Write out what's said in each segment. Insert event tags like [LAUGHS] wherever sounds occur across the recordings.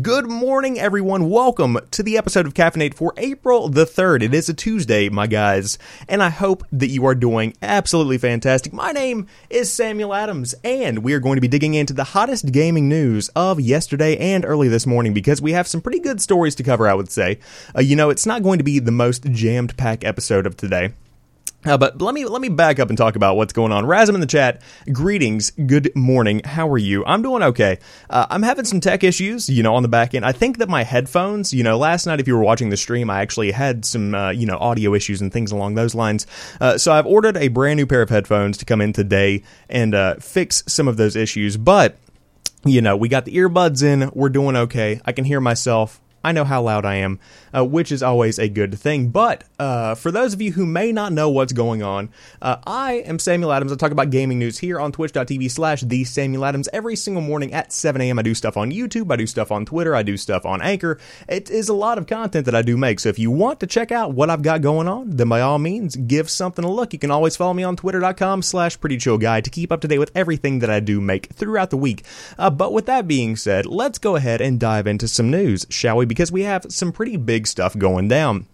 Good morning, everyone. Welcome to the episode of Caffeinate for April the 3rd. It is a Tuesday, my guys, and I hope that you are doing absolutely fantastic. My name is Samuel Adams, and we are going to be digging into the hottest gaming news of yesterday and early this morning because we have some pretty good stories to cover, I would say. Uh, you know, it's not going to be the most jammed packed episode of today. Uh, but let me let me back up and talk about what's going on. Razum in the chat, greetings, good morning. How are you? I'm doing okay. Uh, I'm having some tech issues, you know, on the back end. I think that my headphones, you know, last night if you were watching the stream, I actually had some, uh, you know, audio issues and things along those lines. Uh, so I've ordered a brand new pair of headphones to come in today and uh, fix some of those issues. But you know, we got the earbuds in. We're doing okay. I can hear myself. I know how loud I am, uh, which is always a good thing. But uh, for those of you who may not know what's going on, uh, I am Samuel Adams. I talk about gaming news here on twitch.tv slash the Samuel Adams every single morning at 7 a.m. I do stuff on YouTube, I do stuff on Twitter, I do stuff on Anchor. It is a lot of content that I do make. So if you want to check out what I've got going on, then by all means, give something a look. You can always follow me on twitter.com slash pretty chill guy to keep up to date with everything that I do make throughout the week. Uh, but with that being said, let's go ahead and dive into some news, shall we? Because we have some pretty big stuff going down.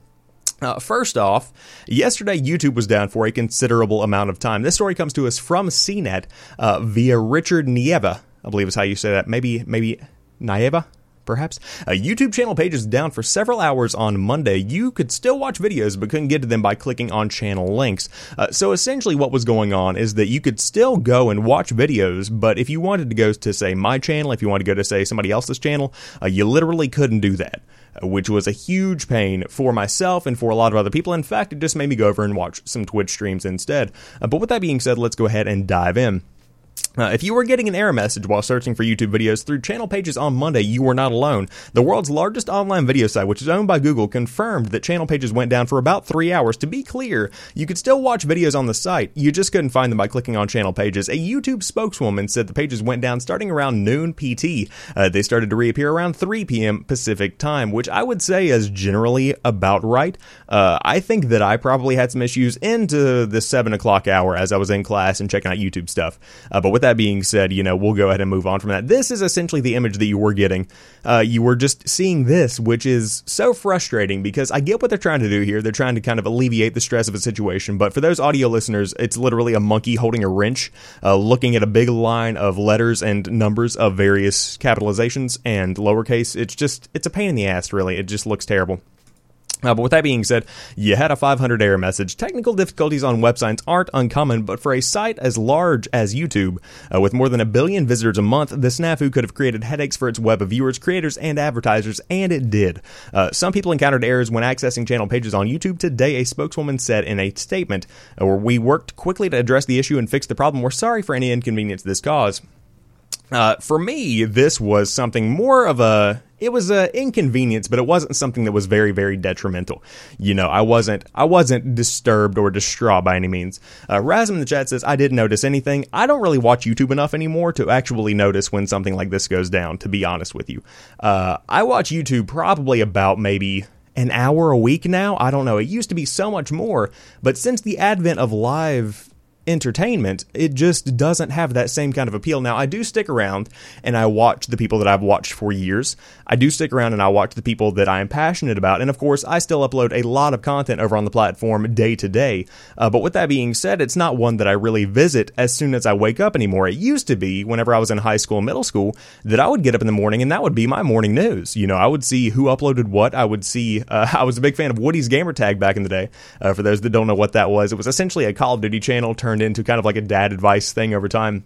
Uh, first off, yesterday YouTube was down for a considerable amount of time. This story comes to us from CNET uh, via Richard Nieva, I believe is how you say that. Maybe, maybe Nieva? Perhaps. A YouTube channel page is down for several hours on Monday. You could still watch videos, but couldn't get to them by clicking on channel links. Uh, so essentially, what was going on is that you could still go and watch videos, but if you wanted to go to, say, my channel, if you wanted to go to, say, somebody else's channel, uh, you literally couldn't do that uh, which was a huge pain for myself and for a lot of other people. In fact, it just made me go over and watch some Twitch streams instead. Uh, but with that being said, let's go ahead and dive in. Uh, if you were getting an error message while searching for YouTube videos through channel pages on Monday, you were not alone. The world's largest online video site, which is owned by Google, confirmed that channel pages went down for about three hours. To be clear, you could still watch videos on the site, you just couldn't find them by clicking on channel pages. A YouTube spokeswoman said the pages went down starting around noon PT. Uh, they started to reappear around 3 p.m. Pacific time, which I would say is generally about right. Uh, I think that I probably had some issues into the 7 o'clock hour as I was in class and checking out YouTube stuff. Uh, but with that being said, you know, we'll go ahead and move on from that. This is essentially the image that you were getting. Uh, you were just seeing this, which is so frustrating because I get what they're trying to do here. They're trying to kind of alleviate the stress of a situation. But for those audio listeners, it's literally a monkey holding a wrench, uh, looking at a big line of letters and numbers of various capitalizations and lowercase. It's just, it's a pain in the ass, really. It just looks terrible. Uh, but with that being said, you had a 500 error message. Technical difficulties on websites aren't uncommon, but for a site as large as YouTube, uh, with more than a billion visitors a month, the snafu could have created headaches for its web of viewers, creators, and advertisers, and it did. Uh, some people encountered errors when accessing channel pages on YouTube today, a spokeswoman said in a statement, uh, where we worked quickly to address the issue and fix the problem. We're sorry for any inconvenience this caused. Uh, for me, this was something more of a it was an inconvenience, but it wasn't something that was very, very detrimental. You know, I wasn't, I wasn't disturbed or distraught by any means. Uh, Razum in the chat says, I didn't notice anything. I don't really watch YouTube enough anymore to actually notice when something like this goes down, to be honest with you. Uh, I watch YouTube probably about maybe an hour a week now. I don't know. It used to be so much more, but since the advent of live entertainment, it just doesn't have that same kind of appeal. Now, I do stick around and I watch the people that I've watched for years. I do stick around and I watch the people that I am passionate about. And of course, I still upload a lot of content over on the platform day to day. Uh, but with that being said, it's not one that I really visit as soon as I wake up anymore. It used to be whenever I was in high school middle school that I would get up in the morning and that would be my morning news. You know, I would see who uploaded what. I would see, uh, [LAUGHS] I was a big fan of Woody's Gamertag back in the day. Uh, for those that don't know what that was, it was essentially a Call of Duty channel turned turned into kind of like a dad advice thing over time.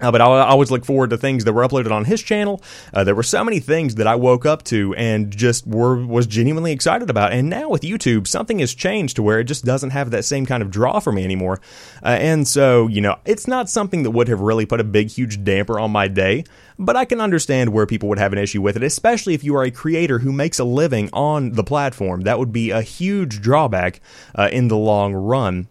Uh, but I, I always look forward to things that were uploaded on his channel. Uh, there were so many things that I woke up to and just were was genuinely excited about. And now with YouTube, something has changed to where it just doesn't have that same kind of draw for me anymore. Uh, and so, you know, it's not something that would have really put a big, huge damper on my day. But I can understand where people would have an issue with it, especially if you are a creator who makes a living on the platform. That would be a huge drawback uh, in the long run.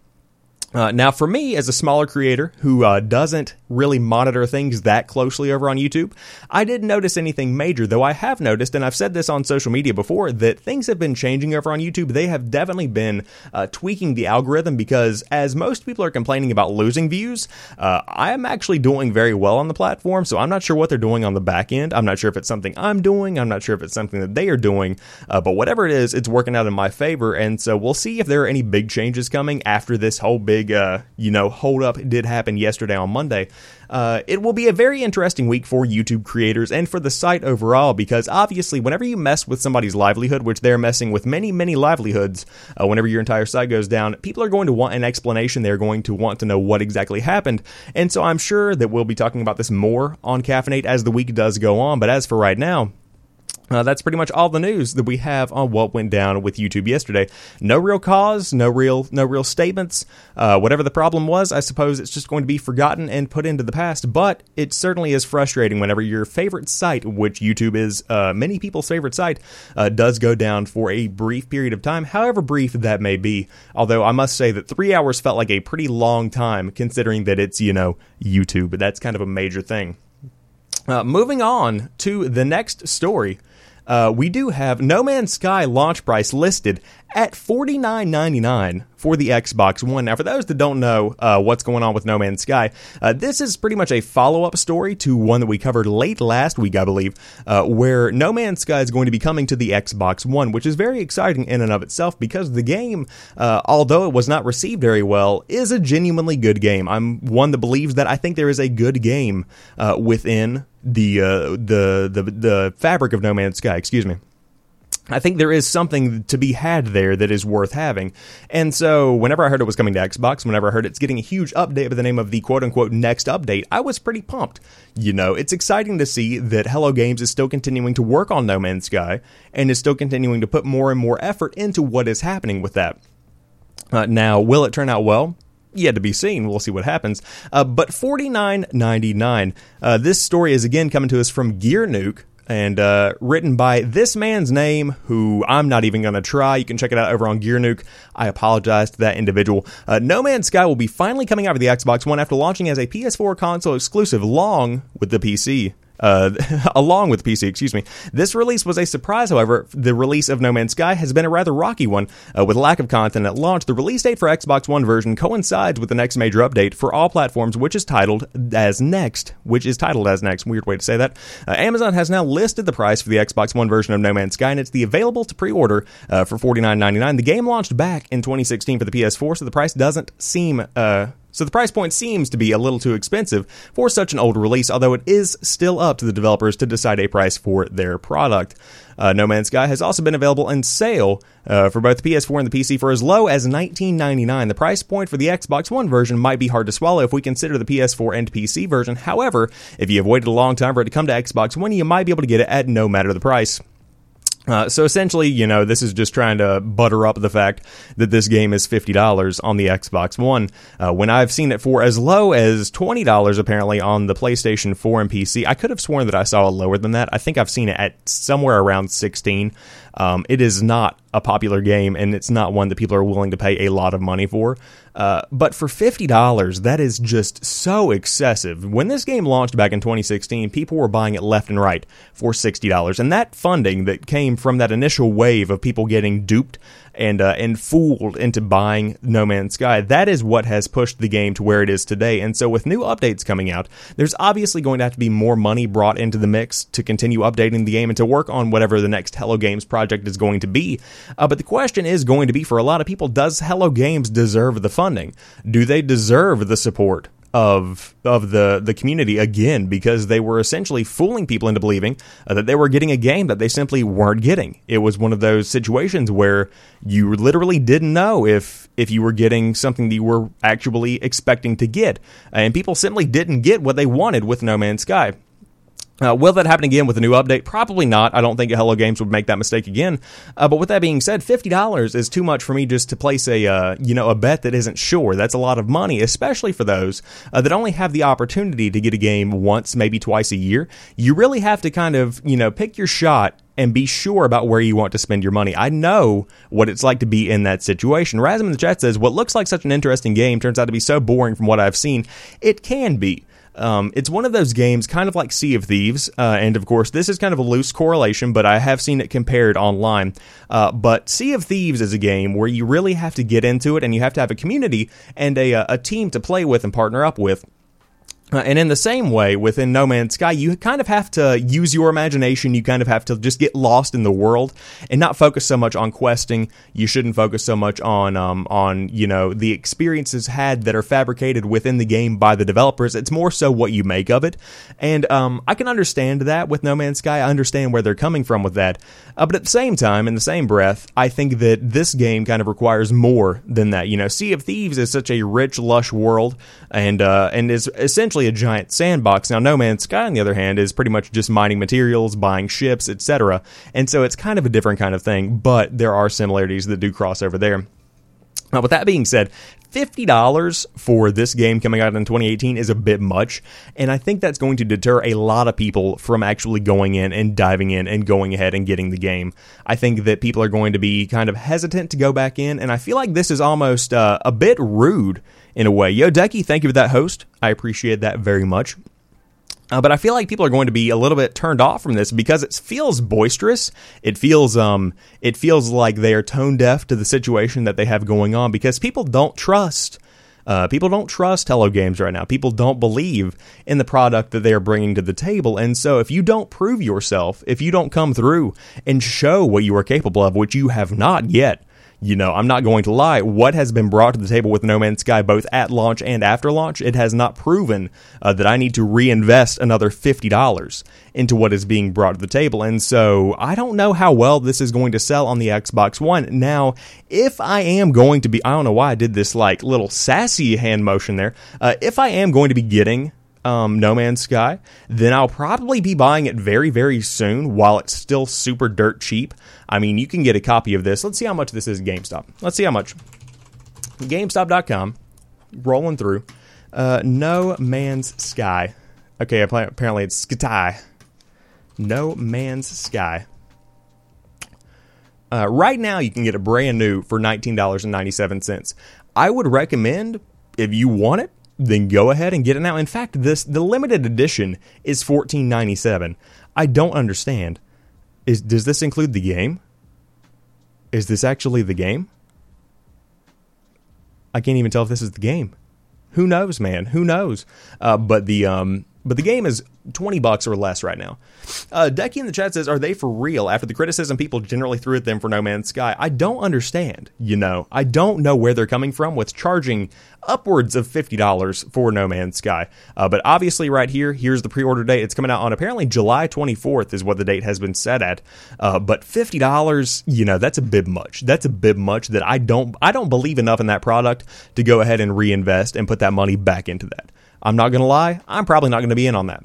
Uh, now, for me, as a smaller creator who uh, doesn't really monitor things that closely over on YouTube. I didn't notice anything major, though I have noticed, and I've said this on social media before, that things have been changing over on YouTube. They have definitely been uh, tweaking the algorithm because, as most people are complaining about losing views, uh, I am actually doing very well on the platform. So I'm not sure what they're doing on the back end. I'm not sure if it's something I'm doing. I'm not sure if it's something that they are doing. Uh, but whatever it is, it's working out in my favor. And so we'll see if there are any big changes coming after this whole big, uh, you know, hold up did happen yesterday on Monday. Uh, it will be a very interesting week for YouTube creators and for the site overall because obviously, whenever you mess with somebody's livelihood, which they're messing with many, many livelihoods, uh, whenever your entire site goes down, people are going to want an explanation. They're going to want to know what exactly happened. And so I'm sure that we'll be talking about this more on Caffeinate as the week does go on. But as for right now, uh, that's pretty much all the news that we have on what went down with YouTube yesterday. No real cause, no real, no real statements. Uh, whatever the problem was, I suppose it's just going to be forgotten and put into the past. But it certainly is frustrating whenever your favorite site, which YouTube is uh, many people's favorite site, uh, does go down for a brief period of time, however brief that may be. Although I must say that three hours felt like a pretty long time, considering that it's you know YouTube. But that's kind of a major thing. Uh, moving on to the next story uh, we do have No Man's Sky launch price listed at $49.99 for the Xbox One. Now, for those that don't know uh, what's going on with No Man's Sky, uh, this is pretty much a follow up story to one that we covered late last week, I believe, uh, where No Man's Sky is going to be coming to the Xbox One, which is very exciting in and of itself because the game, uh, although it was not received very well, is a genuinely good game. I'm one that believes that I think there is a good game uh, within the uh, the the the fabric of No Man's Sky. Excuse me. I think there is something to be had there that is worth having. And so, whenever I heard it was coming to Xbox, whenever I heard it's getting a huge update by the name of the quote unquote next update, I was pretty pumped. You know, it's exciting to see that Hello Games is still continuing to work on No Man's Sky and is still continuing to put more and more effort into what is happening with that. Uh, now, will it turn out well? yet to be seen. We'll see what happens. Uh, but forty nine ninety nine. Uh, this story is again coming to us from Gear Nuke. And uh, written by this man's name, who I'm not even going to try. You can check it out over on Gear Nuke. I apologize to that individual. Uh, no Man's Sky will be finally coming out for the Xbox One after launching as a PS4 console exclusive, long with the PC uh, [LAUGHS] along with PC, excuse me. This release was a surprise, however. The release of No Man's Sky has been a rather rocky one, uh, with lack of content at launch. The release date for Xbox One version coincides with the next major update for all platforms, which is titled as Next, which is titled as Next. Weird way to say that. Uh, Amazon has now listed the price for the Xbox One version of No Man's Sky, and it's the available to pre-order uh, for $49.99. The game launched back in 2016 for the PS4, so the price doesn't seem uh, so the price point seems to be a little too expensive for such an old release, although it is still up to the developers to decide a price for their product. Uh, no Man's Sky has also been available in sale uh, for both the PS4 and the PC for as low as $19.99. The price point for the Xbox One version might be hard to swallow if we consider the PS4 and PC version. However, if you have waited a long time for it to come to Xbox One, you might be able to get it at no matter the price. Uh, so essentially, you know, this is just trying to butter up the fact that this game is fifty dollars on the Xbox One. Uh, when I've seen it for as low as twenty dollars, apparently on the PlayStation Four and PC, I could have sworn that I saw it lower than that. I think I've seen it at somewhere around sixteen. Um, it is not a popular game, and it's not one that people are willing to pay a lot of money for. Uh, but for $50, that is just so excessive. When this game launched back in 2016, people were buying it left and right for $60. And that funding that came from that initial wave of people getting duped and uh, and fooled into buying No Man's Sky. That is what has pushed the game to where it is today. And so with new updates coming out, there's obviously going to have to be more money brought into the mix to continue updating the game and to work on whatever the next Hello Games project is going to be. Uh, but the question is going to be for a lot of people: Does Hello Games deserve the funding? Do they deserve the support? Of of the the community again because they were essentially fooling people into believing uh, that they were getting a game that they simply weren't getting. It was one of those situations where you literally didn't know if if you were getting something that you were actually expecting to get, and people simply didn't get what they wanted with No Man's Sky. Uh, will that happen again with a new update? Probably not. I don't think Hello Games would make that mistake again. Uh, but with that being said, fifty dollars is too much for me just to place a uh, you know a bet that isn't sure. That's a lot of money, especially for those uh, that only have the opportunity to get a game once, maybe twice a year. You really have to kind of you know pick your shot and be sure about where you want to spend your money. I know what it's like to be in that situation. Razm in the chat says, "What looks like such an interesting game turns out to be so boring from what I've seen. It can be." Um, it's one of those games, kind of like Sea of Thieves, uh, and of course, this is kind of a loose correlation, but I have seen it compared online. Uh, but Sea of Thieves is a game where you really have to get into it, and you have to have a community and a, uh, a team to play with and partner up with. Uh, and in the same way, within No Man's Sky, you kind of have to use your imagination. You kind of have to just get lost in the world and not focus so much on questing. You shouldn't focus so much on um, on you know the experiences had that are fabricated within the game by the developers. It's more so what you make of it. And um, I can understand that with No Man's Sky. I understand where they're coming from with that. Uh, but at the same time, in the same breath, I think that this game kind of requires more than that. You know, Sea of Thieves is such a rich, lush world, and uh, and is essentially essentially a giant sandbox. Now, No Man's Sky, on the other hand, is pretty much just mining materials, buying ships, etc. And so it's kind of a different kind of thing, but there are similarities that do cross over there. Now, with that being said, $50 for this game coming out in 2018 is a bit much, and I think that's going to deter a lot of people from actually going in and diving in and going ahead and getting the game. I think that people are going to be kind of hesitant to go back in, and I feel like this is almost uh, a bit rude in a way. Yo, Decky, thank you for that host. I appreciate that very much. Uh, but I feel like people are going to be a little bit turned off from this because it feels boisterous. It feels um, it feels like they are tone deaf to the situation that they have going on because people don't trust. Uh, people don't trust Hello Games right now. People don't believe in the product that they are bringing to the table. And so, if you don't prove yourself, if you don't come through and show what you are capable of, which you have not yet, you know, I'm not going to lie. What has been brought to the table with No Man's Sky, both at launch and after launch, it has not proven uh, that I need to reinvest another $50 into what is being brought to the table. And so I don't know how well this is going to sell on the Xbox One. Now, if I am going to be, I don't know why I did this like little sassy hand motion there. Uh, if I am going to be getting um, No Man's Sky, then I'll probably be buying it very, very soon while it's still super dirt cheap. I mean, you can get a copy of this. Let's see how much this is GameStop. Let's see how much. GameStop.com, rolling through. Uh, no Man's Sky. Okay, apparently it's Sky. No Man's Sky. Uh, right now, you can get a brand new for $19.97. I would recommend, if you want it, then go ahead and get it now. In fact, this the limited edition is fourteen ninety seven. I don't understand. Is does this include the game? Is this actually the game? I can't even tell if this is the game. Who knows, man? Who knows? Uh, but the um, but the game is 20 bucks or less right now. Uh, Decky in the chat says, Are they for real after the criticism people generally threw at them for No Man's Sky? I don't understand, you know. I don't know where they're coming from with charging upwards of $50 for No Man's Sky. Uh, but obviously, right here, here's the pre order date. It's coming out on apparently July 24th, is what the date has been set at. Uh, but $50, you know, that's a bit much. That's a bit much that I don't, I don't believe enough in that product to go ahead and reinvest and put that money back into that. I'm not going to lie, I'm probably not going to be in on that.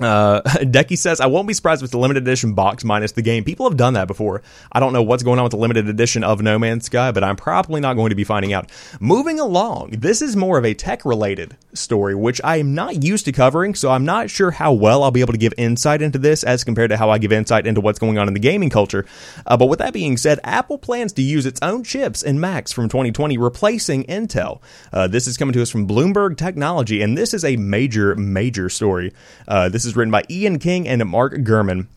Uh, [LAUGHS] Decky says, I won't be surprised with the limited edition box minus the game. People have done that before. I don't know what's going on with the limited edition of No Man's Sky, but I'm probably not going to be finding out. Moving along, this is more of a tech related story, which I am not used to covering, so I'm not sure how well I'll be able to give insight into this as compared to how I give insight into what's going on in the gaming culture. Uh, but with that being said, Apple plans to use its own chips in Macs from 2020, replacing Intel. Uh, this is coming to us from Bloomberg Technology, and this is a major, major story. Uh, this this is written by Ian King and Mark Gurman.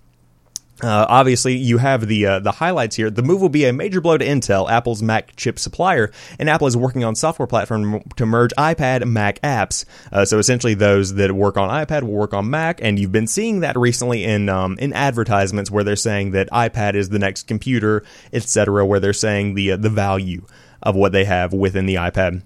Uh, obviously, you have the uh, the highlights here. The move will be a major blow to Intel, Apple's Mac chip supplier, and Apple is working on software platform to merge iPad Mac apps. Uh, so essentially, those that work on iPad will work on Mac, and you've been seeing that recently in um, in advertisements where they're saying that iPad is the next computer, etc. Where they're saying the uh, the value of what they have within the iPad.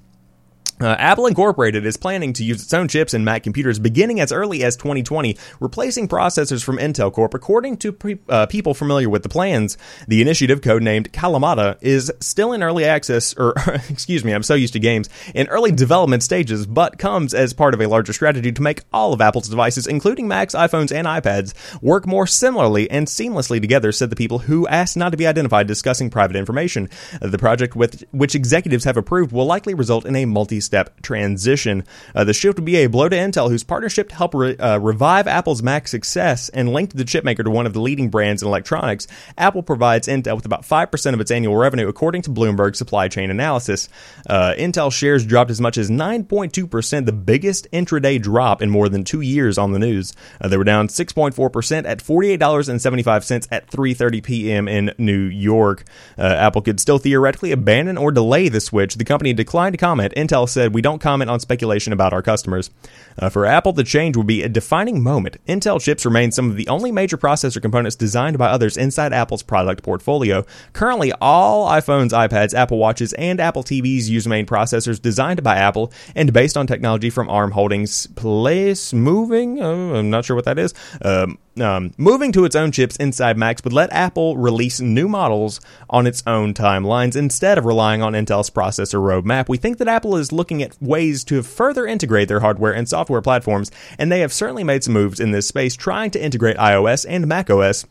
Uh, Apple Incorporated is planning to use its own chips in Mac computers beginning as early as 2020, replacing processors from Intel Corp. According to pre- uh, people familiar with the plans, the initiative, codenamed Kalamata, is still in early access, or [LAUGHS] excuse me, I'm so used to games, in early development stages, but comes as part of a larger strategy to make all of Apple's devices, including Macs, iPhones, and iPads, work more similarly and seamlessly together, said the people who asked not to be identified discussing private information. The project, with which executives have approved, will likely result in a multi step transition. Uh, the shift would be a blow to Intel, whose partnership to help re- uh, revive Apple's Mac success and linked the chipmaker to one of the leading brands in electronics. Apple provides Intel with about 5% of its annual revenue, according to Bloomberg supply chain analysis. Uh, Intel shares dropped as much as 9.2%, the biggest intraday drop in more than two years on the news. Uh, they were down 6.4% at $48.75 at 3.30 p.m. in New York. Uh, Apple could still theoretically abandon or delay the switch. The company declined to comment. Intel said, We don't comment on speculation about our customers. Uh, for Apple, the change would be a defining moment. Intel chips remain some of the only major processor components designed by others inside Apple's product portfolio. Currently, all iPhones, iPads, Apple Watches, and Apple TVs use main processors designed by Apple and based on technology from ARM Holdings Place Moving. Uh, I'm not sure what that is. Um, um, moving to its own chips inside Macs would let Apple release new models on its own timelines instead of relying on Intel's processor roadmap. We think that Apple is looking at ways to further integrate their hardware and software platforms, and they have certainly made some moves in this space trying to integrate iOS and macOS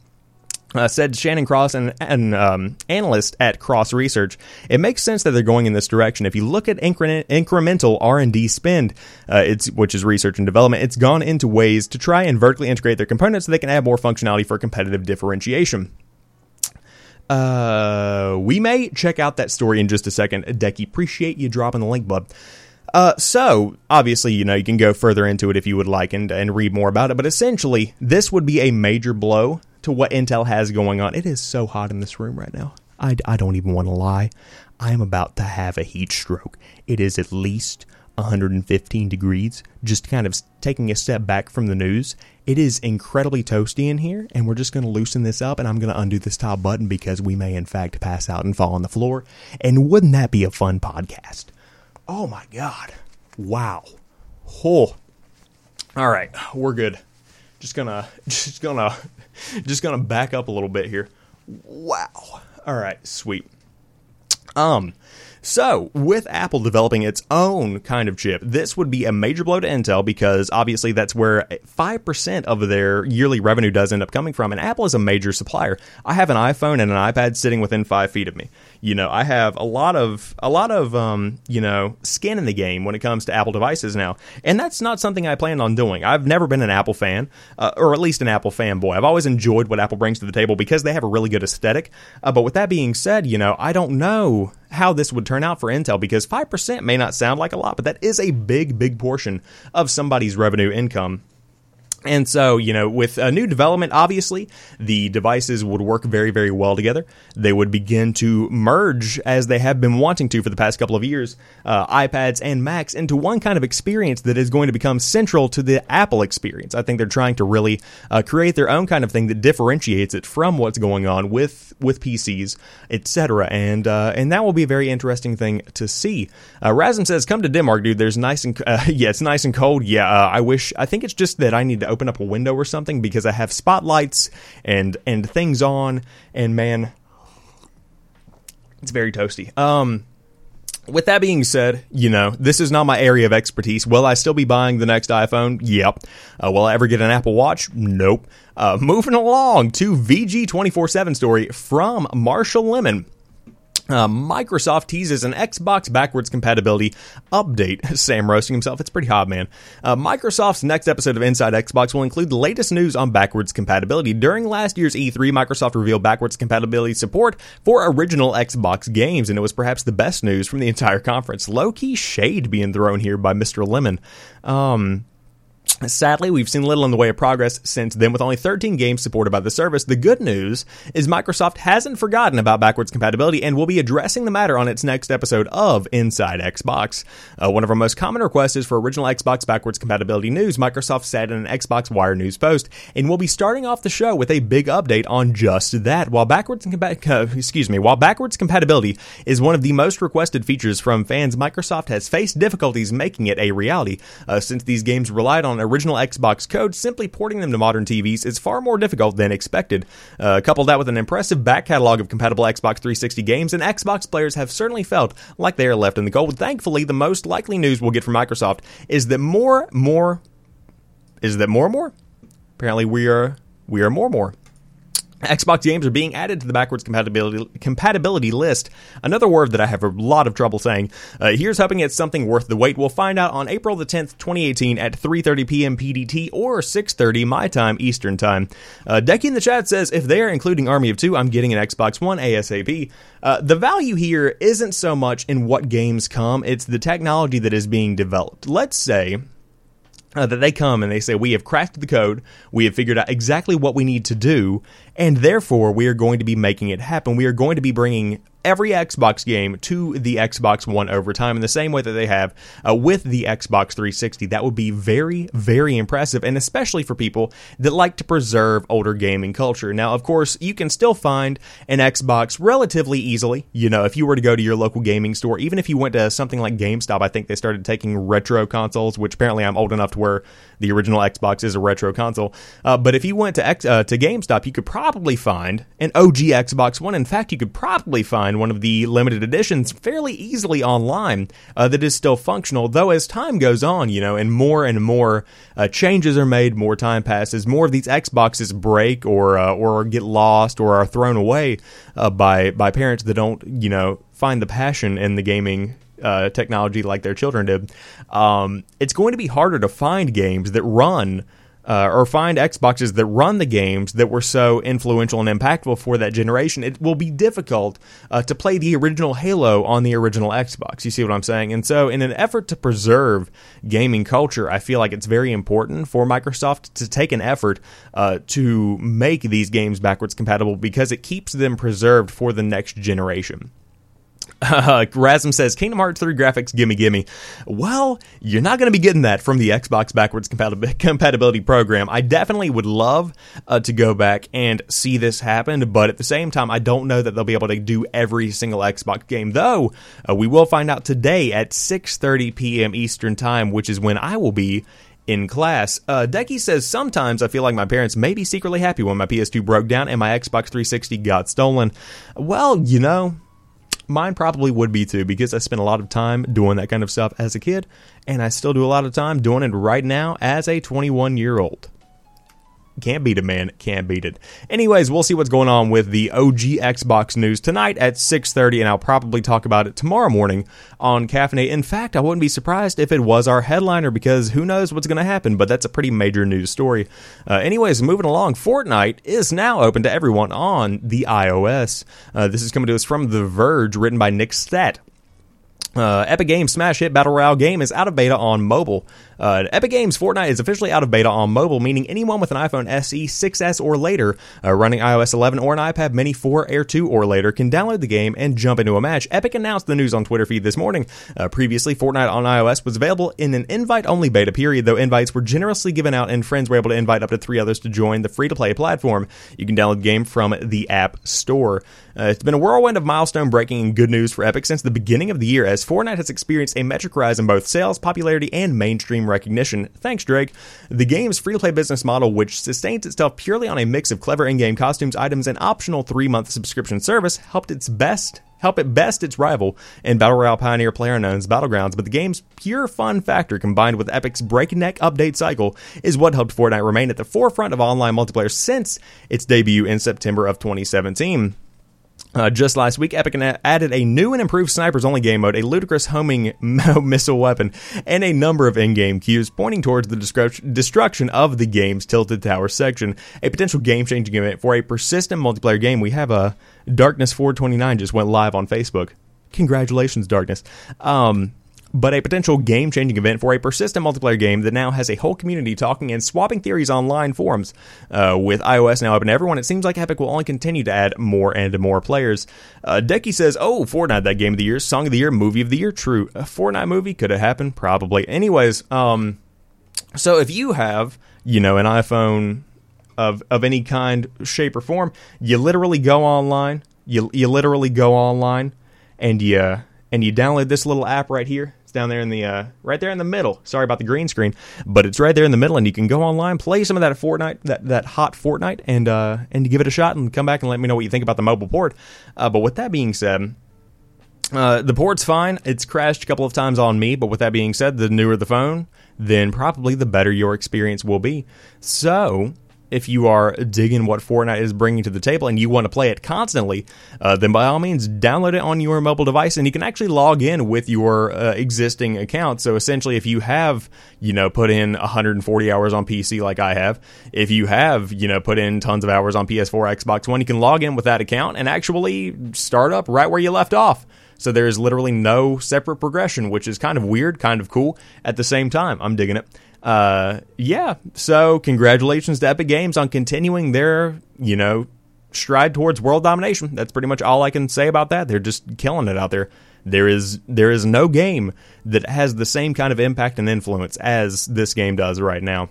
uh, said Shannon Cross, an, an um, analyst at Cross Research, it makes sense that they're going in this direction. If you look at incre- incremental R and D spend, uh, it's which is research and development, it's gone into ways to try and vertically integrate their components so they can add more functionality for competitive differentiation. Uh, we may check out that story in just a second. Decky, appreciate you dropping the link, bud. Uh, so obviously, you know, you can go further into it if you would like and, and read more about it. But essentially, this would be a major blow to what Intel has going on. It is so hot in this room right now. I, I don't even want to lie. I am about to have a heat stroke. It is at least 115 degrees. Just kind of taking a step back from the news. It is incredibly toasty in here, and we're just going to loosen this up, and I'm going to undo this top button because we may, in fact, pass out and fall on the floor. And wouldn't that be a fun podcast? Oh my God. Wow. Oh. All right, we're good. Just gonna, [LAUGHS] just gonna [LAUGHS] just gonna back up a little bit here. Wow. All right, sweet. Um, so, with Apple developing its own kind of chip, this would be a major blow to Intel because obviously that's where 5% of their yearly revenue does end up coming from. And Apple is a major supplier. I have an iPhone and an iPad sitting within five feet of me. You know, I have a lot of, a lot of, um, you know, skin in the game when it comes to Apple devices now. And that's not something I planned on doing. I've never been an Apple fan, uh, or at least an Apple fanboy. I've always enjoyed what Apple brings to the table because they have a really good aesthetic. Uh, but with that being said, you know, I don't know how this would turn out for Intel because 5% may not sound like a lot, but that is a big, big portion of somebody's revenue income. And so, you know, with a new development, obviously, the devices would work very, very well together. They would begin to merge, as they have been wanting to for the past couple of years, uh, iPads and Macs into one kind of experience that is going to become central to the Apple experience. I think they're trying to really uh, create their own kind of thing that differentiates it from what's going on with with PCs, etc. And uh, and that will be a very interesting thing to see. Uh, Razum says, "Come to Denmark, dude. There's nice and [LAUGHS] uh, yeah, it's nice and cold. Yeah, uh, I wish. I think it's just that I need to." Open up a window or something because I have spotlights and and things on, and man, it's very toasty. Um, with that being said, you know, this is not my area of expertise. Will I still be buying the next iPhone? Yep. Uh, will I ever get an Apple Watch? Nope. Uh, moving along to VG 24 7 story from Marshall Lemon. Uh, Microsoft teases an Xbox backwards compatibility update. [LAUGHS] Sam roasting himself. It's pretty hot, man. Uh, Microsoft's next episode of Inside Xbox will include the latest news on backwards compatibility. During last year's E3, Microsoft revealed backwards compatibility support for original Xbox games, and it was perhaps the best news from the [LAUGHS] entire conference. Low key shade being thrown here by Mr. Lemon. Um, Sadly, we've seen little in the way of progress since then, with only 13 games supported by the service. The good news is Microsoft hasn't forgotten about backwards compatibility and will be addressing the matter on its next episode of Inside Xbox. Uh, one of our most common requests is for original Xbox backwards compatibility news, Microsoft said in an Xbox Wire news post, and we'll be starting off the show with a big update on just that. While backwards compa- excuse me, while backwards compatibility is one of the most requested features from fans, Microsoft has faced difficulties making it a reality uh, since these games relied on original Xbox code, simply porting them to modern TVs is far more difficult than expected. Uh, that with an impressive back catalog of compatible Xbox 360 games, and Xbox players have certainly felt like they are left in the cold. Thankfully, the most likely news we'll get from Microsoft is that more, more, is that more and more? Apparently, we are we are more more. Xbox games are being added to the backwards compatibility compatibility list. Another word that I have a lot of trouble saying. Uh, here's hoping it's something worth the wait. We'll find out on April the 10th, 2018 at 3:30 p.m. PDT or 6:30 my time Eastern time. Uh, Decky in the chat says if they are including Army of Two, I'm getting an Xbox One ASAP. Uh, the value here isn't so much in what games come; it's the technology that is being developed. Let's say uh, that they come and they say, We have crafted the code, we have figured out exactly what we need to do, and therefore we are going to be making it happen. We are going to be bringing every Xbox game to the Xbox One over time in the same way that they have uh, with the Xbox 360. That would be very, very impressive, and especially for people that like to preserve older gaming culture. Now, of course, you can still find an Xbox relatively easily. You know, if you were to go to your local gaming store, even if you went to something like GameStop, I think they started taking retro consoles, which apparently I'm old enough to where the original Xbox is a retro console. Uh, but if you went to X, uh, to GameStop, you could probably find an OG Xbox One. In fact, you could probably find one of the limited editions fairly easily online uh, that is still functional. Though as time goes on, you know, and more and more uh, changes are made, more time passes, more of these Xboxes break or uh, or get lost or are thrown away uh, by by parents that don't, you know, find the passion in the gaming uh, technology like their children did, um, it's going to be harder to find games that run. Uh, or find Xboxes that run the games that were so influential and impactful for that generation, it will be difficult uh, to play the original Halo on the original Xbox. You see what I'm saying? And so, in an effort to preserve gaming culture, I feel like it's very important for Microsoft to take an effort uh, to make these games backwards compatible because it keeps them preserved for the next generation. [LAUGHS] Uh, Rasm says Kingdom Hearts 3 graphics, gimme, gimme. Well, you're not going to be getting that from the Xbox backwards [LAUGHS] compatibility program. I definitely would love uh, to go back and see this happen, but at the same time, I don't know that they'll be able to do every single Xbox game. Though uh, we will find out today at 6:30 p.m. Eastern Time, which is when I will be in class. Uh, Decky says, Sometimes I feel like my parents may be secretly happy when my PS2 broke down and my Xbox 360 got stolen. Well, you know, mine probably would be too because I spent a lot of time doing that kind of stuff as a kid, and I still do a lot of time doing it right now as a 21 year old. Can't beat it, man. Can't beat it. Anyways, we'll see what's going on with the OG Xbox news tonight at 6.30, and I'll probably talk about it tomorrow morning on Caffeinate. In fact, I wouldn't be surprised if it was our headliner, because who knows what's going to happen, but that's a pretty major news story. Uh, anyways, moving along, Fortnite is now open to everyone on the iOS. Uh, this is coming to us from The Verge, written by Nick Statt. Uh, Epic Games Smash Hit Battle Royale game is out of beta on mobile. Uh, Epic Games Fortnite is officially out of beta on mobile, meaning anyone with an iPhone SE, 6S, or later uh, running iOS 11 or an iPad Mini 4, Air 2, or later can download the game and jump into a match. Epic announced the news on Twitter feed this morning. Uh, previously, Fortnite on iOS was available in an invite-only beta period, though invites were generously given out and friends were able to invite up to three others to join the free-to-play platform. You can download the game from the App Store. Uh, it's been a whirlwind of milestone breaking and good news for Epic since the beginning of the year, as Fortnite has experienced a metric rise in both sales, popularity, and mainstream recognition. Thanks, Drake. The game's free to play business model, which sustains itself purely on a mix of clever in game costumes, items, and optional three month subscription service, helped its best help it best its rival in Battle Royale Pioneer PlayerUnknown's Battlegrounds, but the game's pure fun factor combined with Epic's breakneck update cycle is what helped Fortnite remain at the forefront of online multiplayer since its debut in September of 2017. Uh, just last week, Epic added a new and improved snipers only game mode, a ludicrous homing [LAUGHS] missile weapon, and a number of in game cues pointing towards the destruction of the game's Tilted Tower section. A potential game changing event for a persistent multiplayer game. We have a Darkness 429 just went live on Facebook. Congratulations, Darkness. Um, but a potential game changing event for a persistent multiplayer game that now has a whole community talking and swapping theories online forums. Uh, with iOS now open to everyone, it seems like Epic will only continue to add more and more players. Uh, Decky says, Oh, Fortnite, that game of the year, song of the year, movie of the year. True. A Fortnite movie could have happened, probably. Anyways, um, so if you have, you know, an iPhone of, of any kind, shape, or form, you literally go online. You, you literally go online and you and you download this little app right here. It's down there in the uh, right there in the middle. Sorry about the green screen, but it's right there in the middle, and you can go online, play some of that Fortnite, that that hot Fortnite, and uh, and give it a shot, and come back and let me know what you think about the mobile port. Uh, but with that being said. Uh, the port's fine. It's crashed a couple of times on me, but with that being said, the newer the phone, then probably the better your experience will be. So, if you are digging what Fortnite is bringing to the table and you want to play it constantly, uh, then by all means download it on your mobile device and you can actually log in with your uh, existing account. So essentially, if you have you know put in 140 hours on PC like I have, if you have you know put in tons of hours on PS4, Xbox One, you can log in with that account and actually start up right where you left off. So there is literally no separate progression, which is kind of weird, kind of cool at the same time. I'm digging it. Uh, yeah. So congratulations to Epic Games on continuing their, you know, stride towards world domination. That's pretty much all I can say about that. They're just killing it out there. There is there is no game that has the same kind of impact and influence as this game does right now.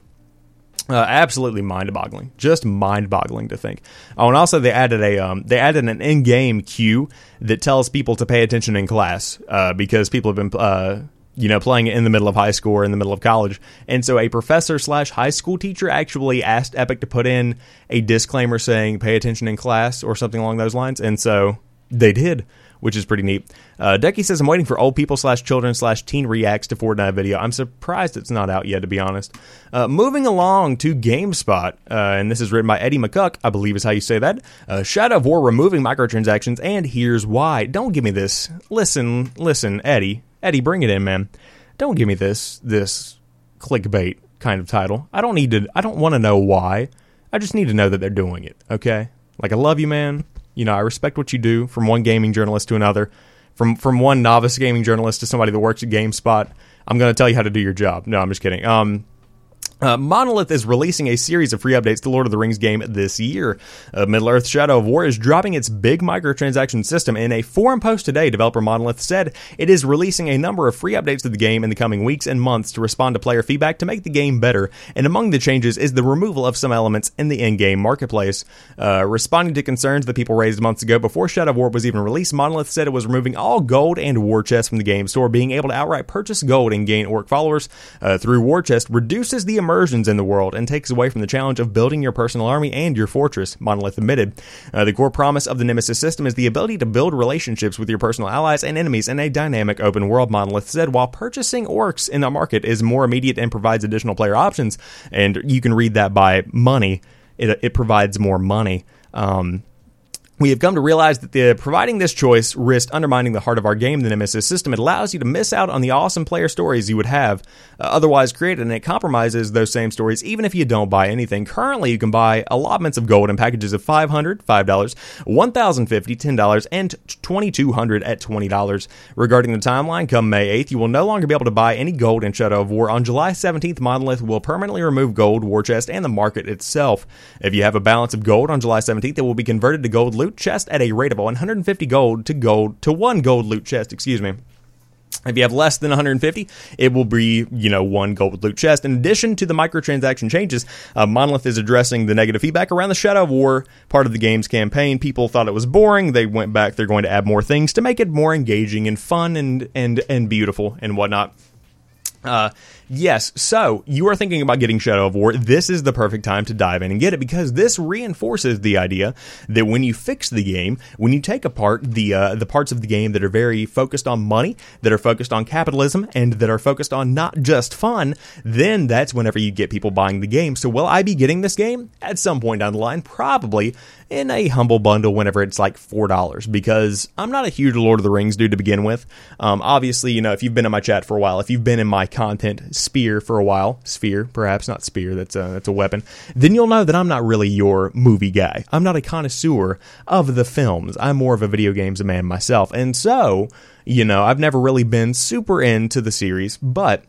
Uh, absolutely mind-boggling, just mind-boggling to think. Oh, and also they added a um, they added an in-game cue that tells people to pay attention in class uh, because people have been uh, you know playing it in the middle of high school or in the middle of college, and so a professor slash high school teacher actually asked Epic to put in a disclaimer saying "pay attention in class" or something along those lines, and so they did which is pretty neat. Uh, Ducky says, I'm waiting for old people slash children slash teen reacts to Fortnite video. I'm surprised it's not out yet, to be honest. Uh, moving along to GameSpot, uh, and this is written by Eddie Makuch, I believe is how you say that. Uh, Shadow of War removing microtransactions, and here's why. Don't give me this. Listen, listen, Eddie. Eddie, bring it in, man. Don't give me this, this clickbait kind of title. I don't need to, I don't want to know why. I just need to know that they're doing it, okay? Like, I love you, man. You know, I respect what you do from one gaming journalist to another, from from one novice gaming journalist to somebody that works at GameSpot. I'm going to tell you how to do your job. No, I'm just kidding. Um, uh, Monolith is releasing a series of free updates to Lord of the Rings game this year. Uh, Middle Earth Shadow of War is dropping its big microtransaction system. In a forum post today, developer Monolith said it is releasing a number of free updates to the game in the coming weeks and months to respond to player feedback to make the game better. And among the changes is the removal of some elements in the in-game marketplace. Uh, responding to concerns that people raised months ago before Shadow of War was even released, Monolith said it was removing all gold and war chests from the game store. Being able to outright purchase gold and gain orc followers uh, through war chest reduces the immersions in the world and takes away from the challenge of building your personal army and your fortress, Monolith admitted. Uh, the core promise of the Nemesis system is the ability to build relationships with your personal allies and enemies in a dynamic open world, Monolith said, while purchasing orcs in the market is more immediate and provides additional player options. And you can read that by money, it, it provides more money. Um, we have come to realize that the providing this choice risked undermining the heart of our game, the Nemesis system. It allows you to miss out on the awesome player stories you would have uh, otherwise created, and it compromises those same stories even if you don't buy anything. Currently, you can buy allotments of gold in packages of $500, $5, $1,050, $10, and 2,200 at $20. Regarding the timeline, come May 8th, you will no longer be able to buy any gold in Shadow of War. On July 17th, Monolith will permanently remove gold, war chest, and the market itself. If you have a balance of gold on July 17th, it will be converted to gold loot loot chest at a rate of 150 gold to gold to one gold loot chest, excuse me. If you have less than 150, it will be, you know, one gold loot chest. In addition to the microtransaction changes, uh, Monolith is addressing the negative feedback around the Shadow of War part of the game's campaign. People thought it was boring. They went back. They're going to add more things to make it more engaging and fun and and and beautiful and whatnot. Uh, yes, so you are thinking about getting Shadow of War. This is the perfect time to dive in and get it because this reinforces the idea that when you fix the game, when you take apart the uh, the parts of the game that are very focused on money, that are focused on capitalism, and that are focused on not just fun, then that's whenever you get people buying the game. So will I be getting this game at some point down the line? Probably in a humble bundle whenever it's like four dollars because I'm not a huge Lord of the Rings dude to begin with. Um, obviously, you know if you've been in my chat for a while, if you've been in my content sphere for a while, sphere perhaps not spear, that's a that's a weapon, then you'll know that I'm not really your movie guy. I'm not a connoisseur of the films. I'm more of a video games man myself, and so you know I've never really been super into the series, but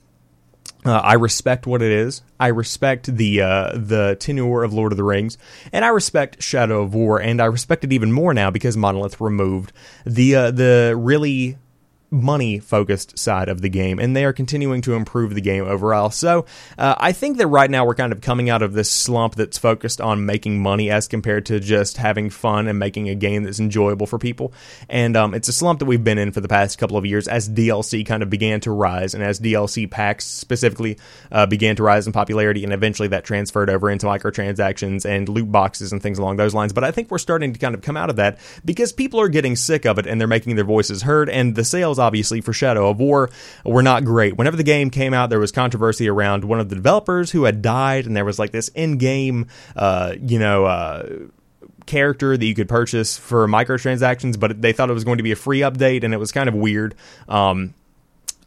uh, I respect what it is. I respect the uh, the tenure of Lord of the Rings, and I respect Shadow of War, and I respect it even more now because Monolith removed the uh, the really money focused side of the game, and they are continuing to improve the game overall. So uh, I think that right now we're kind of coming out of this slump that's focused on making money as compared to just having fun and making a game that's enjoyable for people. And um, it's a slump that we've been in for the past couple of years as DLC kind of began to rise, and as DLC packs specifically uh, began to rise in popularity, and eventually that transferred over into microtransactions and loot boxes and things along those lines. But I think we're starting to kind of come out of that because people are getting sick of it and they're making their voices heard, and the sales obviously, for Shadow of War were not great. Whenever the game came out, there was controversy around one of the developers who had died, and there was like this in-game, uh, you know. Uh, character that you could purchase for microtransactions, but they thought it was going to be a free update, and it was kind of weird. Um,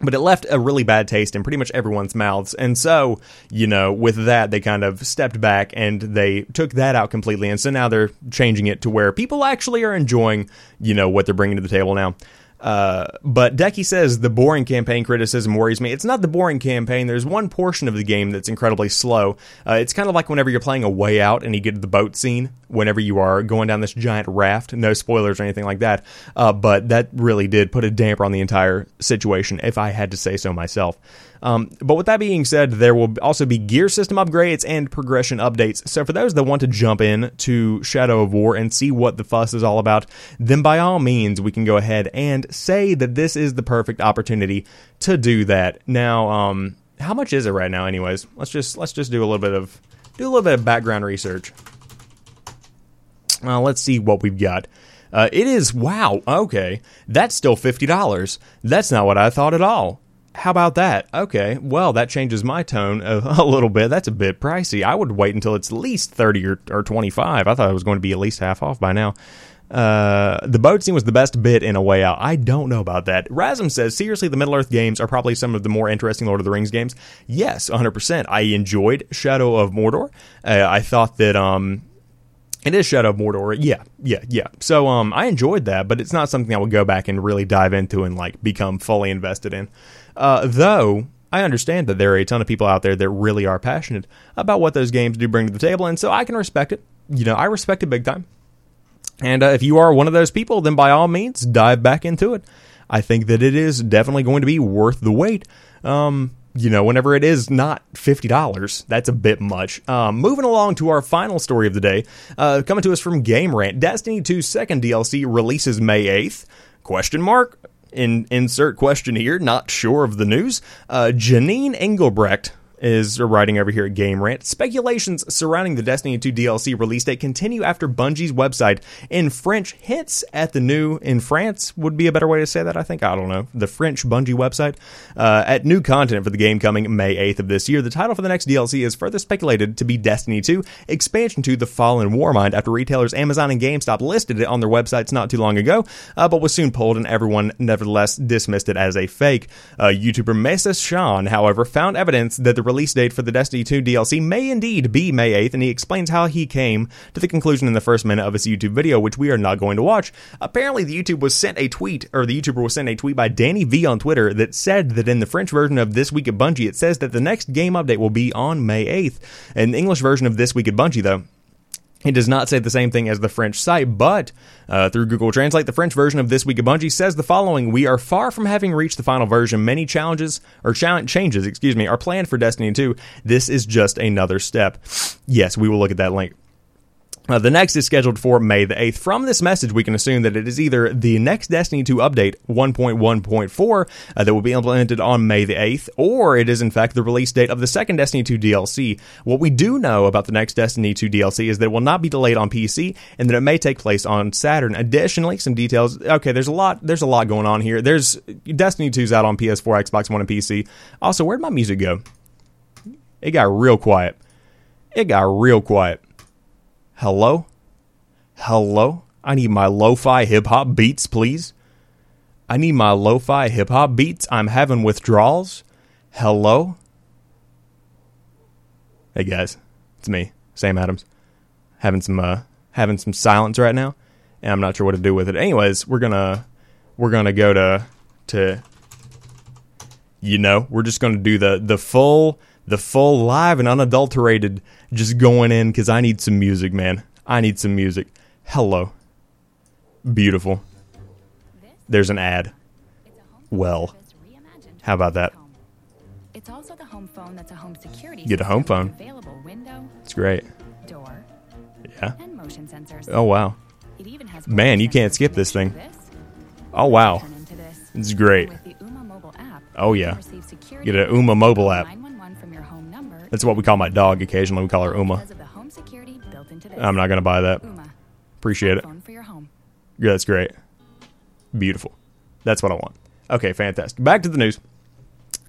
but it left a really bad taste in pretty much everyone's mouths. And so, you know, with that, they kind of stepped back and they took that out completely. And so now they're changing it to where people actually are enjoying, you know, what they're bringing to the table now. Uh, but Decky says the boring campaign criticism worries me. It's not the boring campaign. There's one portion of the game that's incredibly slow. Uh, it's kind of like whenever you're playing a way out and you get to the boat scene, whenever you are going down this giant raft. No spoilers or anything like that. Uh, but that really did put a damper on the entire situation, if I had to say so myself. Um, but with that being said, there will also be gear system upgrades and progression updates. So for those that want to jump in to Shadow of War and see what the fuss is all about, then by all means, we can go ahead and say that this is the perfect opportunity to do that. Now, um, how much is it right now? Anyways, let's just let's just do a little bit of do a little bit of background research. Uh, let's see what we've got. Uh, it is wow. Okay, that's still fifty dollars. That's not what I thought at all. How about that? Okay, well, that changes my tone a, [LAUGHS] a, little bit. That's a bit pricey. I would wait until it's at least 30 or, or 25. I thought it was going to be at least half off by now. Uh, the boat scene was the best bit in A Way Out. I don't know about that. Rasm says, seriously, the Middle Earth games are probably some of the more interesting Lord of the Rings games. Yes, 100%. I enjoyed Shadow of Mordor. Uh, I thought that, um, it is Shadow of Mordor. Yeah, yeah, yeah. So um, I enjoyed that, but it's not something I would go back and really dive into and like become fully invested in. Uh, though I understand that there are a ton of people out there that really are passionate about what those games do bring to the table, and so I can respect it. You know, I respect it big time. And uh, if you are one of those people, then by all means, dive back into it. I think that it is definitely going to be worth the wait. Um, you know, whenever it is not $50, that's a bit much. Um, moving along to our final story of the day, uh, coming to us from Game Rant, Destiny 2 second DLC releases May 8th. Question mark? In, insert question here, not sure of the news. Uh, Janine Engelbrecht is writing over here at Game Rant. Speculations surrounding the Destiny 2 DLC release date continue after Bungie's website in French hints at the new in France would be a better way to say that. I think I don't know the French Bungie website uh, at new content for the game coming May 8th of this year. The title for the next DLC is further speculated to be Destiny 2 Expansion to the Fallen Warmind after retailers Amazon and GameStop listed it on their websites not too long ago, uh, but was soon pulled and everyone nevertheless dismissed it as a fake. Uh, YouTuber Mesa Sean, however, found evidence that the release date for the Destiny 2 DLC may indeed be May 8th, and he explains how he came to the conclusion in the first minute of his YouTube video, which we are not going to watch. Apparently, the YouTube was sent a tweet, or the YouTuber was sent a tweet by Danny V on Twitter that said that in the French version of This Week at Bungie, it says that the next game update will be on May 8th. In the English version of This Week at Bungie, though, it does not say the same thing as the French site, but uh, through Google Translate, the French version of This Week of Bungie says the following We are far from having reached the final version. Many challenges, or cha- changes, excuse me, are planned for Destiny 2. This is just another step. Yes, we will look at that link. Uh, the next is scheduled for May the 8th. From this message, we can assume that it is either the next Destiny 2 update 1.1.4 uh, that will be implemented on May the 8th, or it is in fact the release date of the second Destiny 2 DLC. What we do know about the next Destiny 2 DLC is that it will not be delayed on PC and that it may take place on Saturn. Additionally, some details. Okay, there's a lot. There's a lot going on here. There's Destiny 2's out on PS4, Xbox One, and PC. Also, where'd my music go? It got real quiet. It got real quiet. Hello? Hello? I need my lo fi hip hop beats, please. I need my lo fi hip hop beats. I'm having withdrawals. Hello? Hey guys, it's me, Sam Adams. Having some uh having some silence right now, and I'm not sure what to do with it. Anyways, we're gonna we're gonna go to to you know, we're just gonna do the the full the full live and unadulterated just going in because I need some music, man. I need some music. Hello. Beautiful. There's an ad. Well, how about that? It's also the home phone that's a home security. Get a home phone. Available window. It's great. Door. Yeah. And motion sensors. Oh wow. Man, you can't skip this thing. Oh wow. It's great. Oh yeah. Get a Ooma mobile app. That's what we call my dog occasionally. We call her Uma. I'm not going to buy that. Appreciate it. Yeah, that's great. Beautiful. That's what I want. Okay, fantastic. Back to the news.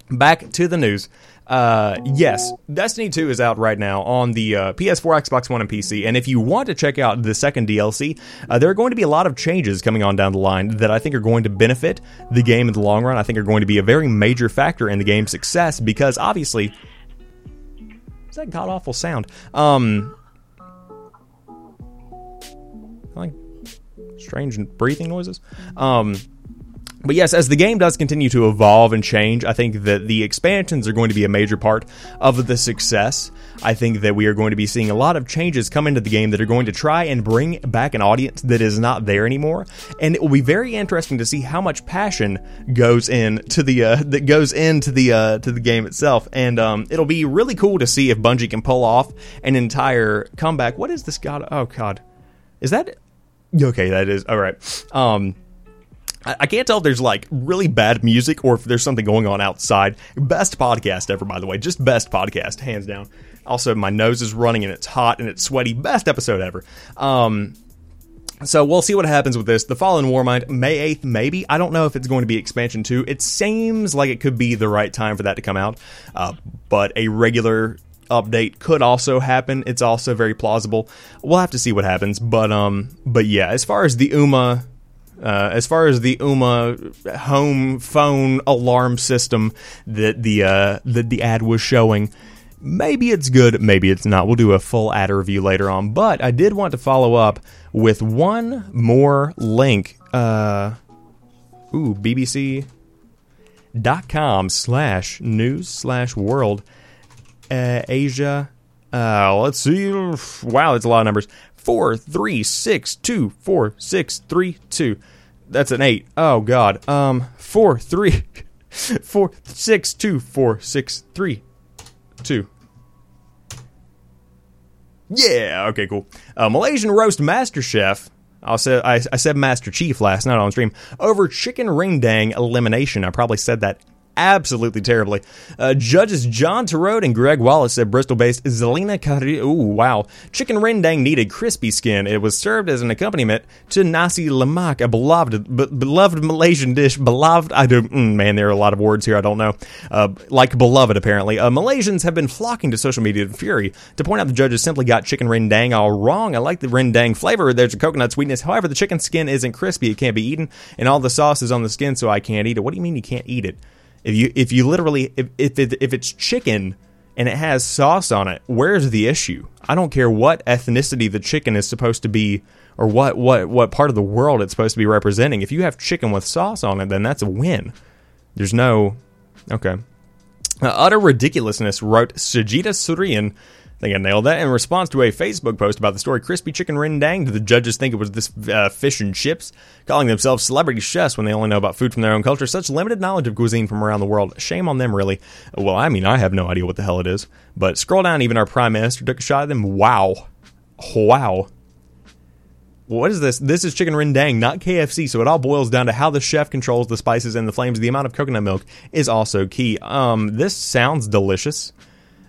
Back to the news. Uh, yes, Destiny 2 is out right now on the uh, PS4, Xbox One, and PC. And if you want to check out the second DLC, uh, there are going to be a lot of changes coming on down the line that I think are going to benefit the game in the long run. I think are going to be a very major factor in the game's success because obviously, is that god awful sound? Um, like strange breathing noises. Um, but yes, as the game does continue to evolve and change, I think that the expansions are going to be a major part of the success. I think that we are going to be seeing a lot of changes come into the game that are going to try and bring back an audience that is not there anymore. And it will be very interesting to see how much passion goes in to the uh, that goes into the uh, to the game itself. And um, it'll be really cool to see if Bungie can pull off an entire comeback. What is this god? Oh god, is that okay? That is all right. Um, I can't tell if there's like really bad music or if there's something going on outside. Best podcast ever, by the way. Just best podcast, hands down. Also, my nose is running and it's hot and it's sweaty. Best episode ever. Um, so we'll see what happens with this. The Fallen Warmind, May 8th, maybe. I don't know if it's going to be expansion 2. It seems like it could be the right time for that to come out. Uh, but a regular update could also happen. It's also very plausible. We'll have to see what happens. But um but yeah, as far as the Ooma uh, as far as the Ooma home phone alarm system that the uh, that the ad was showing, maybe it's good, maybe it's not. We'll do a full ad review later on. But I did want to follow up with one more link. Uh, ooh, BBC dot com slash news slash world uh, Asia. Uh, let's see. Wow, that's a lot of numbers four three six two four six three two. That's an eight. Oh God. Um, four three [LAUGHS] four six two four six three two. Yeah. Okay. Cool. Uh, Malaysian roast master chef. I said I, I said Master Chief last night on stream over chicken ring dang elimination. I probably said that absolutely terribly. Uh, judges John Torode and Greg Wallace said Bristol-based Zelina Kari. Ooh, wow. Chicken rendang needed crispy skin. It was served as an accompaniment to nasi lemak, a beloved, beloved Malaysian dish. Beloved, I do. Mm, man, there are a lot of words here. I don't know. Uh, like beloved, apparently. Uh, Malaysians have been flocking to social media in fury to point out the judges simply got chicken rendang all wrong. I like the rendang flavor. There's a coconut sweetness. However, the chicken skin isn't crispy. It can't be eaten, and all the sauce is on the skin, so I can't eat it. What do you mean you can't eat it? If you if you literally if if, it, if it's chicken and it has sauce on it, where's the issue? I don't care what ethnicity the chicken is supposed to be or what what what part of the world it's supposed to be representing. If you have chicken with sauce on it, then that's a win. There's no okay. Uh, utter ridiculousness wrote Sajida Surian think I nailed that. In response to a Facebook post about the story Crispy Chicken Rendang, do the judges think it was this uh, fish and chips? Calling themselves celebrity chefs when they only know about food from their own culture. Such limited knowledge of cuisine from around the world. Shame on them, really. Well, I mean, I have no idea what the hell it is. But scroll down, even our Prime Minister took a shot at them. Wow. Wow. What is this? This is chicken rendang, not KFC. So it all boils down to how the chef controls the spices and the flames. The amount of coconut milk is also key. Um, this sounds delicious.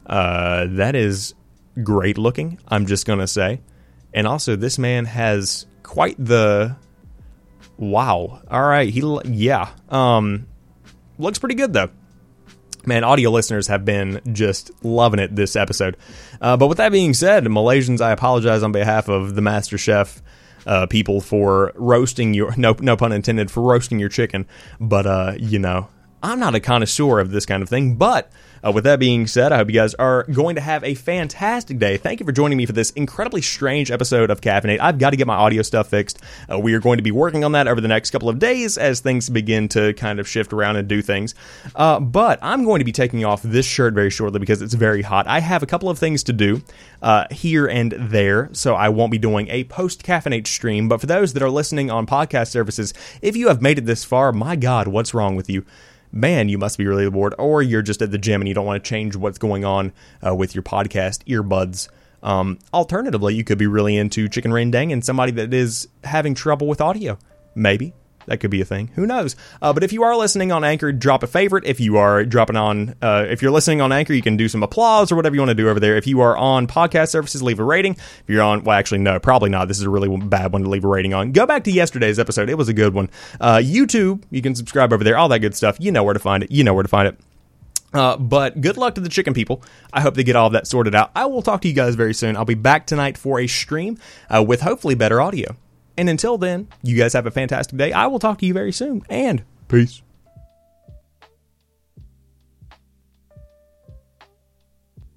Uh, that is great looking, I'm just going to say. And also, this man has quite the. Wow. All right. He, yeah. Um, looks pretty good, though. Man, audio listeners have been just loving it this episode. Uh, but with that being said, Malaysians, I apologize on behalf of the Master Chef uh, people for roasting your no no pun intended for roasting your chicken. But uh, you know, I'm not a connoisseur of this kind of thing, but uh, with that being said, I hope you guys are going to have a fantastic day. Thank you for joining me for this incredibly strange episode of Caffeinate. I've got to get my audio stuff fixed. Uh, we are going to be working on that over the next couple of days as things begin to kind of shift around and do things. Uh, but I'm going to be taking off this shirt very shortly because it's very hot. I have a couple of things to do uh, here and there, so I won't be doing a post caffeinate stream. But for those that are listening on podcast services, if you have made it this far, my God, what's wrong with you? Man, you must be really bored, or you're just at the gym and you don't want to change what's going on uh, with your podcast earbuds. Um, alternatively, you could be really into chicken rendang and somebody that is having trouble with audio. Maybe. That could be a thing. Who knows? Uh, but if you are listening on Anchor, drop a favorite. If you are dropping on, uh, if you're listening on Anchor, you can do some applause or whatever you want to do over there. If you are on podcast services, leave a rating. If you're on, well, actually, no, probably not. This is a really bad one to leave a rating on. Go back to yesterday's episode. It was a good one. Uh, YouTube, you can subscribe over there. All that good stuff. You know where to find it. You know where to find it. Uh, but good luck to the chicken people. I hope they get all of that sorted out. I will talk to you guys very soon. I'll be back tonight for a stream uh, with hopefully better audio. And until then, you guys have a fantastic day. I will talk to you very soon. And peace.